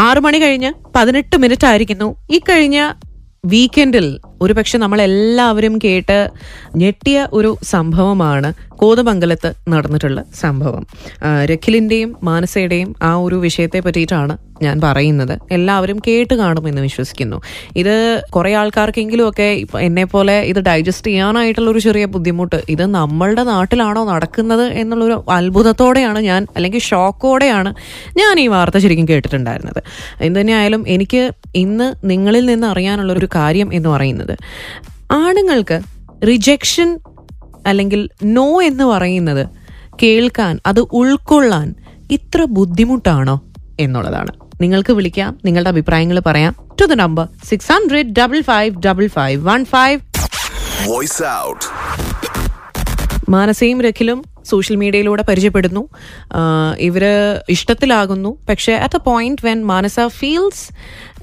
ആറു മണി കഴിഞ്ഞ് പതിനെട്ട് മിനിറ്റ് ആയിരിക്കുന്നു. കഴിഞ്ഞ വീക്കെൻഡിൽ ഒരുപക്ഷെ നമ്മളെല്ലാവരും കേട്ട് ഞെട്ടിയ ഒരു സംഭവമാണ് കോതമംഗലത്ത് നടന്നിട്ടുള്ള സംഭവം. രഖിലിന്റെയും മാനസയുടെയും ആ ഒരു വിഷയത്തെ പറ്റിയിട്ടാണ് ഞാൻ പറയുന്നത്. എല്ലാവരും കേട്ട് കാണുമെന്ന് വിശ്വസിക്കുന്നു. ഇത് കുറേ ആൾക്കാർക്കെങ്കിലും ഒക്കെ എന്നെ പോലെ ഇത് ഡൈജസ്റ്റ് ചെയ്യാനായിട്ടുള്ള ഒരു ചെറിയ ബുദ്ധിമുട്ട് ഇത് നമ്മളുടെ നാട്ടിലാണോ നടക്കുന്നത് എന്നുള്ളൊരു അത്ഭുതത്തോടെയാണ് ഞാൻ അല്ലെങ്കിൽ ഷോക്കോടെയാണ് ഞാൻ ഈ വാർത്ത ശരിക്കും കേട്ടിട്ടുണ്ടായിരുന്നത്. എന്തുതന്നെയായാലും എനിക്ക് ഇന്ന് നിങ്ങളിൽ നിന്ന് അറിയാനുള്ള ഒരു കാര്യം എന്ന് പറയുന്നത് ആണുങ്ങൾക്ക് റിജക്ഷൻ അല്ലെങ്കിൽ നോ എന്ന് പറയുന്നത് കേൾക്കാൻ അത് ഉൾക്കൊള്ളാൻ ഇത്ര ബുദ്ധിമുട്ടാണോ എന്നുള്ളതാണ്. നിങ്ങൾക്ക് വിളിക്കാം നിങ്ങളുടെ അഭിപ്രായങ്ങൾ പറയാം. To the number six hundred double five double five one five മാനസയും രഖിലും സോഷ്യൽ മീഡിയയിലൂടെ പരിചയപ്പെടുന്നു. ഇവർ ഇഷ്ടത്തിലാകുന്നു. പക്ഷേ at a point when Manasa feels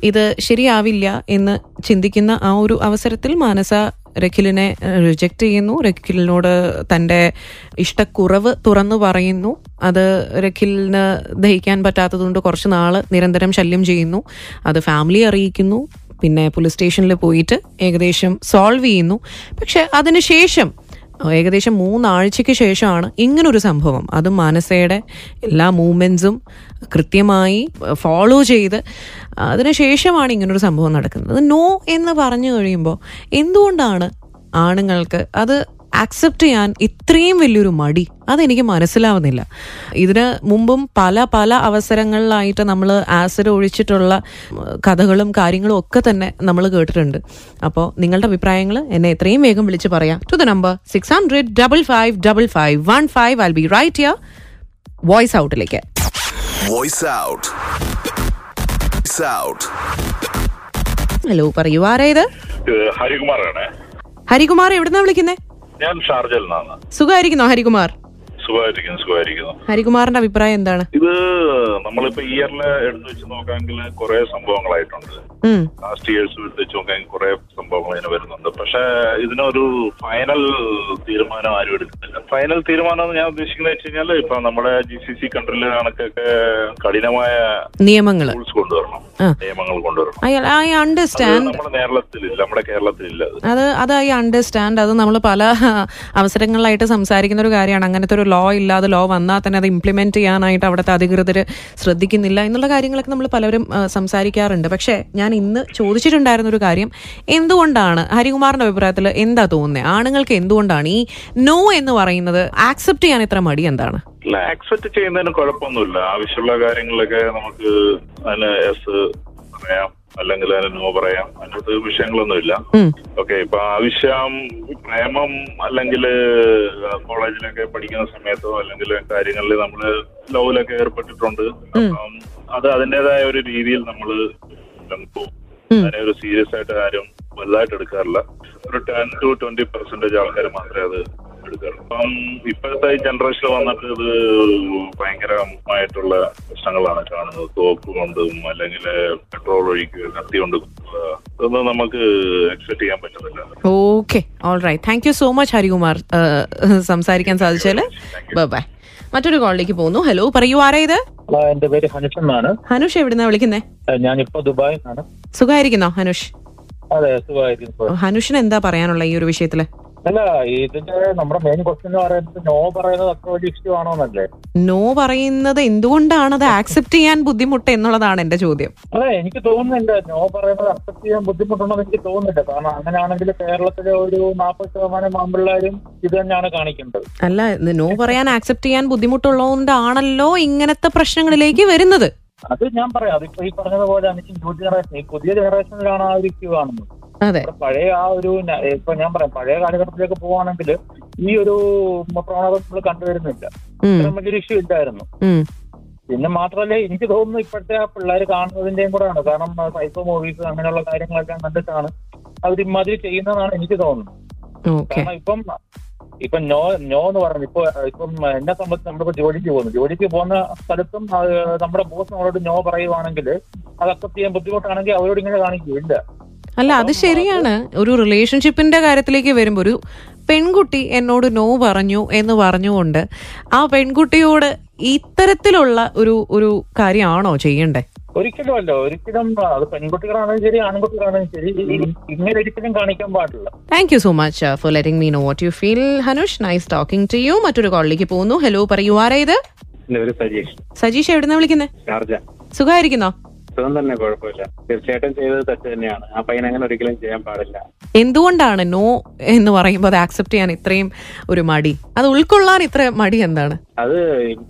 ഇത് ശരിയാവില്ല എന്ന് ചിന്തിക്കുന്ന ആ ഒരു അവസരത്തിൽ മാനസ രഖിലിനെ റിജക്റ്റ് ചെയ്യുന്നു. രഖിലിനോട് തന്റെ ഇഷ്ടക്കുറവ് തുറന്നു പറയുന്നു. അത് രഖിലിന് ദഹിക്കാൻ പറ്റാത്തതുകൊണ്ട് കുറച്ച് നാൾ നിരന്തരം ശല്യം ചെയ്യുന്നു. അത് ഫാമിലി അറിയിക്കുന്നു. പിന്നെ പോലീസ് സ്റ്റേഷനിൽ പോയിട്ട് ഏകദേശം സോൾവ് ചെയ്യുന്നു. പക്ഷെ അതിനുശേഷം ഏകദേശം മൂന്നാഴ്ചയ്ക്ക് ശേഷമാണ് ഇങ്ങനൊരു സംഭവം. അത് മാനസയുടെ എല്ലാ മൂവ്മെൻസും കൃത്യമായി ഫോളോ ചെയ്ത് അതിനുശേഷമാണ് ഇങ്ങനൊരു സംഭവം നടക്കുന്നത്. നോ എന്ന് പറഞ്ഞു കഴിയുമ്പോൾ എന്തുകൊണ്ടാണ് ആണുങ്ങൾക്ക് അത് ആക്സെപ്റ്റ് ചെയ്യാൻ ഇത്രയും വലിയൊരു മടി. അതെനിക്ക് മനസ്സിലാവുന്നില്ല. ഇതിന് മുമ്പും പല പല അവസരങ്ങളിലായിട്ട് നമ്മൾ ആസിഡ് ഒഴിച്ചിട്ടുള്ള കഥകളും കാര്യങ്ങളും ഒക്കെ തന്നെ നമ്മൾ കേട്ടിട്ടുണ്ട്. അപ്പോൾ നിങ്ങളുടെ അഭിപ്രായങ്ങൾ എന്നെ എത്രയും വേഗം വിളിച്ച് പറയാം. To the number six hundred double five double five one five I be right your voice ഔട്ടിലേക്ക് voice out out. Hello പറയൂ. ആരാ ഇത്? ഇത് ഹരികുമാറാണ്. ഹരികുമാർ എവിടുന്നാ വിളിക്കുന്നേ? ഞാൻ ഷാർജയിൽ നിന്നാണ്. സുഖമായിരിക്കുന്നോ ഹരികുമാർ? സുഖമായിരിക്കുന്നു സുഖമായിരിക്കുന്നു. ഹരികുമാറിന്റെ അഭിപ്രായം എന്താണ്? ഇത് നമ്മളിപ്പോ ഇയറിൽ എടുത്തു വെച്ച് നോക്കാമെങ്കിൽ കുറെ സംഭവങ്ങളായിട്ടുണ്ട്. ലാസ്റ്റ് ഇയേഴ്സ് എടുത്ത് വെച്ച് നോക്കാമെങ്കിൽ കുറെ സംഭവങ്ങൾ ഇങ്ങനെ വരുന്നുണ്ട്. പക്ഷെ ഇതിനൊരു ഫൈനൽ തീരുമാനം ആരും എടുക്കുന്നില്ല. ഫൈനൽ തീരുമാനം എന്ന് ഞാൻ ഉദ്ദേശിക്കുന്നത് വെച്ച് കഴിഞ്ഞാൽ ഇപ്പൊ നമ്മുടെ ജി സി സി കൺട്രിയിലെ കണക്കൊക്കെ കഠിനമായ നിയമങ്ങൾ റൂൾസ് കൊണ്ടുവരണം. നിയമങ്ങൾ കൊണ്ടുവരണം. ഐ അണ്ടർസ്റ്റാൻഡ് നമ്മുടെ കേരളത്തിലില്ല. നമ്മുടെ കേരളത്തിലില്ല അത്. അത് അത് ഐ അണ്ടർസ്റ്റാൻഡ് അത് നമ്മൾ പല അവസരങ്ങളിലായിട്ട് സംസാരിക്കുന്ന ഒരു കാര്യമാണ്. അങ്ങനത്തെ ഒരു ലോ ഇല്ലാതെ ലോ വന്നാൽ തന്നെ അത് ഇംപ്ലിമെന്റ് ചെയ്യാനായിട്ട് അവിടുത്തെ അധികൃതർ ശ്രദ്ധിക്കുന്നില്ല എന്നുള്ള കാര്യങ്ങളൊക്കെ നമ്മൾ പലരും സംസാരിക്കാറുണ്ട്. പക്ഷേ ഞാൻ ഇന്ന് ചോദിച്ചിട്ടുണ്ടായിരുന്ന ഒരു കാര്യം എന്തുകൊണ്ടാണ് ഹരികുമാറിന്റെ അഭിപ്രായത്തിൽ എന്താ തോന്നുന്നത് ആണുങ്ങൾക്ക് എന്തുകൊണ്ടാണ് ഈ നോ എന്ന് പറയുന്നത് ആക്സെപ്റ്റ് ചെയ്യാൻ ഇത്ര മടി എന്താണ്? ആക്സെപ്റ്റ് ചെയ്യുന്നതിന് കുഴപ്പമൊന്നുമില്ല. ആവശ്യമുള്ള കാര്യങ്ങളിലൊക്കെ നമുക്ക് അതിന് എസ് പറയാം അല്ലെങ്കിൽ അതിന് നോ പറയാം. അതിനകത്ത് വിഷയങ്ങളൊന്നുമില്ല. ഓക്കെ ഇപ്പൊ ആവശ്യം പ്രേമം അല്ലെങ്കിൽ കോളേജിലൊക്കെ പഠിക്കുന്ന സമയത്തോ അല്ലെങ്കിൽ കാര്യങ്ങളിൽ നമ്മൾ ലവിലൊക്കെ ഏർപ്പെട്ടിട്ടുണ്ട്. അപ്പം അത് അതിന്റെതായ ഒരു രീതിയിൽ നമ്മൾ അതിനെ ഒരു സീരിയസ് ആയിട്ട് ആരും വലുതായിട്ട് എടുക്കാറില്ല. ഒരു ടെൻ ടു ട്വന്റി പെർസെന്റേജ് ആൾക്കാർ മാത്രമേ അത് എടുക്കാറുള്ളൂ. അപ്പം ഇപ്പോഴത്തെ ഈ ജനറേഷൻ വന്നിട്ട് ഇത് ഭയങ്കരമായിട്ടുള്ള പ്രശ്നങ്ങളാണ് കാണുന്നത്. തോക്ക് കൊണ്ടും അല്ലെങ്കിൽ പെട്രോൾ ഒഴിക്കുക കത്തി കൊണ്ട് ഇതൊന്നും നമുക്ക് എക്സ്പെക്ട് ചെയ്യാൻ പറ്റുന്നില്ല. Okay all right thank you so much Harikumar. സംസാരിക്കാൻ സാധിച്ചാൽ ബൈ മറ്റൊരു കോളിലേക്ക് പോകുന്നു. ഹലോ പറയൂ ആരാ ഇത്? ഹലോ എന്റെ പേര് ഹനുഷ് എന്നാണ്. ഹനുഷ് എവിടുന്നാ വിളിക്കുന്നേ? ഞാൻ ഞാനിപ്പോ ദുബായിൽ സുഖമായിരിക്കുന്നോ ഹനുഷ്? അതെ സുഖമായിരിക്കും ഹനുഷിന് എന്താ പറയാനുള്ള ഈ ഒരു വിഷയത്തിൽ? അല്ല ഇതിന്റെ നമ്മുടെ മെയിൻ ക്വസ്റ്റ്യൻ എന്ന് പറയുന്നത് നോ പറയുന്നത് അത്ര വലിയ ഇഷ്യൂ ആണോ എന്നല്ലേ? നോ പറയുന്നത് എന്തുകൊണ്ടാണ് അത് ആക്സെപ്റ്റ് ചെയ്യാൻ ബുദ്ധിമുട്ട് എന്നുള്ളതാണ് എന്റെ ചോദ്യം. അതെ എനിക്ക് തോന്നുന്നില്ല. നോ പറയുന്നത് അക്സെപ്റ്റ് ചെയ്യാൻ ബുദ്ധിമുട്ടുണ്ടെന്ന് എനിക്ക് തോന്നുന്നില്ല. കാരണം അങ്ങനെയാണെങ്കിൽ കേരളത്തിലെ ഒരു നാൽപ്പത് ശതമാനം ആമ്പിള്ളേരും ഇത് തന്നെയാണ് കാണിക്കേണ്ടത്. അല്ല നോ പറയാൻ ആക്സെപ്റ്റ് ചെയ്യാൻ ബുദ്ധിമുട്ടുള്ളതുകൊണ്ടാണല്ലോ ഇങ്ങനത്തെ പ്രശ്നങ്ങളിലേക്ക് വരുന്നത്. അത് ഞാൻ പറയാം. അതിപ്പോ ഈ പറഞ്ഞതുപോലെ ന്യൂ ജനറേഷൻ ഈ പുതിയ ജനറേഷനിലാണ് ആ ഒരു ഇഷ്യൂ കാണുന്നത്. പഴയ ആ ഒരു ഇപ്പൊ ഞാൻ പറയാം പഴയ കാലഘട്ടത്തിലേക്ക് പോവാണെങ്കിൽ ഈ ഒരു പ്രവണത നമ്മൾ കണ്ടുവരുന്നില്ല വലിയൊരു ഇഷ്യൂ ഇല്ലായിരുന്നു. പിന്നെ മാത്രമല്ല എനിക്ക് തോന്നുന്നു ഇപ്പോഴത്തെ ആ പിള്ളേർ കാണുന്നതിന്റെയും ആണ് കാരണം സൈക്കോ മൂവീസ് അങ്ങനെയുള്ള കാര്യങ്ങളൊക്കെ കണ്ടിട്ടാണ് അവർ ഇമാതിരി ചെയ്യുന്നതാണ് എനിക്ക് തോന്നുന്നത്. കാരണം ഇപ്പം ഇപ്പം നോ നോ എന്ന് പറഞ്ഞു. ഇപ്പൊ ഇപ്പം എന്നെ സംബന്ധിച്ച് നമ്മളിപ്പോ ജോലിക്ക് പോകുന്നു. ജോലിക്ക് പോകുന്ന സ്ഥലത്തും നമ്മുടെ ബോസ് നമ്മളോട് നോ പറയുവാണെങ്കിൽ അത് അക്സെപ്റ്റ് ചെയ്യാൻ ബുദ്ധിമുട്ടാണെങ്കിൽ അവരോട് ഇങ്ങനെ കാണിക്കില്ല അല്ല അത് ശരിയാണ്. ഒരു റിലേഷൻഷിപ്പിന്റെ കാര്യത്തിലേക്ക് വരുമ്പോൾ ഒരു പെൺകുട്ടി എന്നോട് നോ പറഞ്ഞു എന്ന് പറഞ്ഞുകൊണ്ട് ആ പെൺകുട്ടിയോട് ഇത്തരത്തിലുള്ള ഒരു ഒരു കാര്യമാണോ ചെയ്യണ്ടേ? ഒരിക്കലും അല്ല. ഒരിക്കലും അത് പെൺകുട്ടികളാണെങ്കിലും ശരി ആൺകുട്ടികളാണെങ്കിലും ശരി. ഇങ്ങനെ ഒരിക്കലും കാണിക്കാൻ പാടില്ല. Thank you so much for letting me know what you feel Hanush nice talking to you മറ്റൊരു കോളിലേക്ക് പോകുന്നു. ഹലോ പറയൂ. ആരാ ഇത്? സജീഷ്. സജീഷ് എവിടുന്ന വിളിക്കുന്നത് സുഖമായിരിക്കുന്നോ? സുഖം തന്നെ കുഴപ്പമില്ല. തീർച്ചയായിട്ടും ചെയ്തത് തെറ്റ് തന്നെയാണ്. ആ പയ്യൻ അങ്ങനെ ഒരിക്കലും ചെയ്യാൻ പാടില്ല. എന്തുകൊണ്ടാണ് നോ എന്ന് പറയുമ്പോൾ അത് ആക്സെപ്റ്റ് ചെയ്യാൻ ഇത്രയും ഒരു മടി? അത് ഉൾക്കൊള്ളാൻ ഇത്ര മടി എന്താണ്? അത്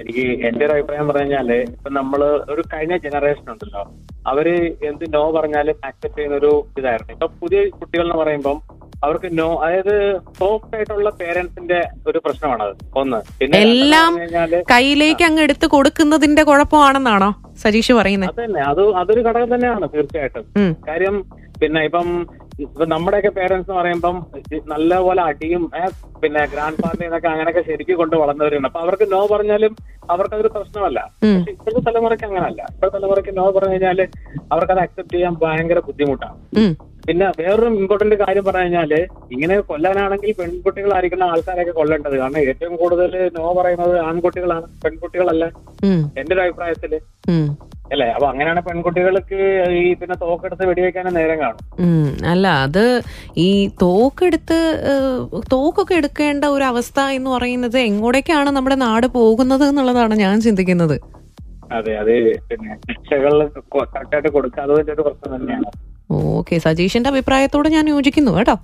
എനിക്ക് എന്റെ ഒരു അഭിപ്രായം പറഞ്ഞു കഴിഞ്ഞാൽ ഇപ്പൊ നമ്മൾ ഒരു കഴിഞ്ഞ ജനറേഷൻ ഉണ്ടല്ലോ. അവർ എന്ത് നോ പറഞ്ഞാലും ആക്സെപ്റ്റ് ചെയ്യുന്ന ഒരു ഇതായിരുന്നു. ഇപ്പൊ പുതിയ കുട്ടികൾ എന്ന് പറയുമ്പം അവർക്ക് നോ അതായത് സോഫ്റ്റ് ആയിട്ടുള്ള പേരൻസിന്റെ ഒരു പ്രശ്നമാണത്. ഒന്ന്. പിന്നെ എല്ലാം കയ്യിലേക്ക് അങ്ങ് എടുത്ത് കൊടുക്കുന്നതിന്റെ കുഴപ്പമാണെന്നാണോ സജീഷ് പറയുന്നത് അത് തന്നെ അത് അതൊരു ഘടകം തന്നെയാണ് തീർച്ചയായിട്ടും. കാര്യം പിന്നെ ഇപ്പം ഇപ്പൊ നമ്മുടെയൊക്കെ പേരൻസ് എന്ന് പറയുമ്പം നല്ലപോലെ അടിയും പിന്നെ ഗ്രാൻഡ് ഫാദറിൽ നിന്നൊക്കെ അങ്ങനെയൊക്കെ ശരിക്കും കൊണ്ട് വളർന്നവരുണ്ട്. അപ്പൊ അവർക്ക് നോ പറഞ്ഞാലും അവർക്കതൊരു പ്രശ്നമല്ല. ഉം. പക്ഷെ ഇപ്പോഴത്തെ തലമുറയ്ക്ക് അങ്ങനല്ല. ഇപ്പോഴത്തെ തലമുറയ്ക്ക് നോ പറഞ്ഞു കഴിഞ്ഞാൽ അവർക്കത് അക്സെപ്റ്റ് ചെയ്യാൻ ഭയങ്കര ബുദ്ധിമുട്ടാണ്. പിന്നെ വേറൊരു ഇമ്പോർട്ടന്റ് കാര്യം പറഞ്ഞു കഴിഞ്ഞാൽ ഇങ്ങനെ കൊല്ലാനാണെങ്കിൽ പെൺകുട്ടികളായിരിക്കുന്ന ആൾക്കാരെയൊക്കെ കൊല്ലേണ്ടത്. കാരണം ഏറ്റവും കൂടുതൽ നോ പറയുന്നത് ആൺകുട്ടികളാണ് പെൺകുട്ടികളല്ല. എന്റെ ഒരു അഭിപ്രായത്തിൽ. അല്ലേ? അപ്പൊ അങ്ങനെയാണ് പെൺകുട്ടികൾക്ക് ഈ പിന്നെ തോക്കെടുത്ത് വെടിവെക്കാനും നേരം കാണും. അല്ല അത് ഈ തോക്കെടുത്ത് തോക്കൊക്കെ എടുക്കേണ്ട ഒരു അവസ്ഥ എന്ന് പറയുന്നത് എങ്ങോട്ടേക്കാണ് നമ്മുടെ നാട് പോകുന്നത് എന്നുള്ളതാണ് ഞാൻ ചിന്തിക്കുന്നത്. അതെ അതെ പിന്നെ ശിക്ഷകൾ കറക്റ്റായിട്ട് കൊടുക്കാത്തതിന്റെ ഒരു പ്രശ്നം തന്നെയാണ്. ഓക്കെ സജീഷിന്റെ അഭിപ്രായത്തോട് ഞാൻ യോജിക്കുന്നു കേട്ടോ.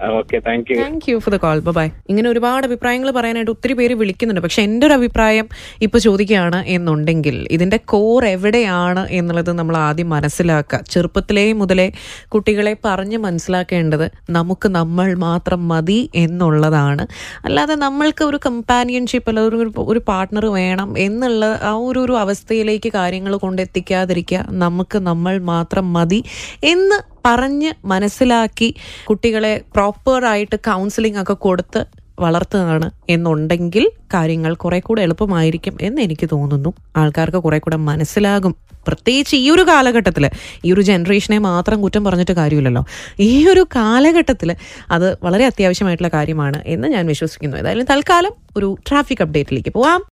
Thank you for the call bye ഇങ്ങനെ ഒരുപാട് അഭിപ്രായങ്ങൾ പറയാനായിട്ട് ഒത്തിരി പേര് വിളിക്കുന്നുണ്ട്. പക്ഷെ എന്റെ ഒരു അഭിപ്രായം ഇപ്പൊ ചോദിക്കുകയാണ് എന്നുണ്ടെങ്കിൽ ഇതിന്റെ കോർ എവിടെയാണ് എന്നുള്ളത് നമ്മൾ ആദ്യം മനസ്സിലാക്കുക. ചെറുപ്പത്തിലേ മുതലേ കുട്ടികളെ പറഞ്ഞ് മനസ്സിലാക്കേണ്ടത് നമുക്ക് നമ്മൾ മാത്രം മതി എന്നുള്ളതാണ്. അല്ലാതെ നമ്മൾക്ക് ഒരു കമ്പാനിയൻഷിപ്പ് അല്ല ഒരു ഒരു പാർട്ട്ണർ വേണം എന്നുള്ള ആ ഒരു ഒരു അവസ്ഥയിലേക്ക് കാര്യങ്ങൾ കൊണ്ടെത്തിക്കാതിരിക്കുക നമുക്ക് നമ്മൾ മാത്രം മതി എന്ന് പറഞ്ഞ് മനസ്സിലാക്കി കുട്ടികളെ പ്രോപ്പറായിട്ട് കൗൺസിലിംഗ് ഒക്കെ കൊടുത്ത് വളർത്തുകയാണ് എന്നുണ്ടെങ്കിൽ കാര്യങ്ങൾ കുറെ കൂടെ എളുപ്പമായിരിക്കും എന്ന് എനിക്ക് തോന്നുന്നു. ആൾക്കാർക്ക് കുറെ കൂടെ മനസ്സിലാകും. പ്രത്യേകിച്ച് ഈ ഒരു കാലഘട്ടത്തിൽ ഈ ഒരു ജനറേഷനെ മാത്രം കുറ്റം പറഞ്ഞിട്ട് കാര്യമില്ലല്ലോ. ഈ ഒരു കാലഘട്ടത്തിൽ അത് വളരെ അത്യാവശ്യമായിട്ടുള്ള കാര്യമാണ് എന്ന് ഞാൻ വിശ്വസിക്കുന്നു. ഏതായാലും തൽക്കാലം ഒരു ട്രാഫിക് അപ്ഡേറ്റിലേക്ക് പോവാം.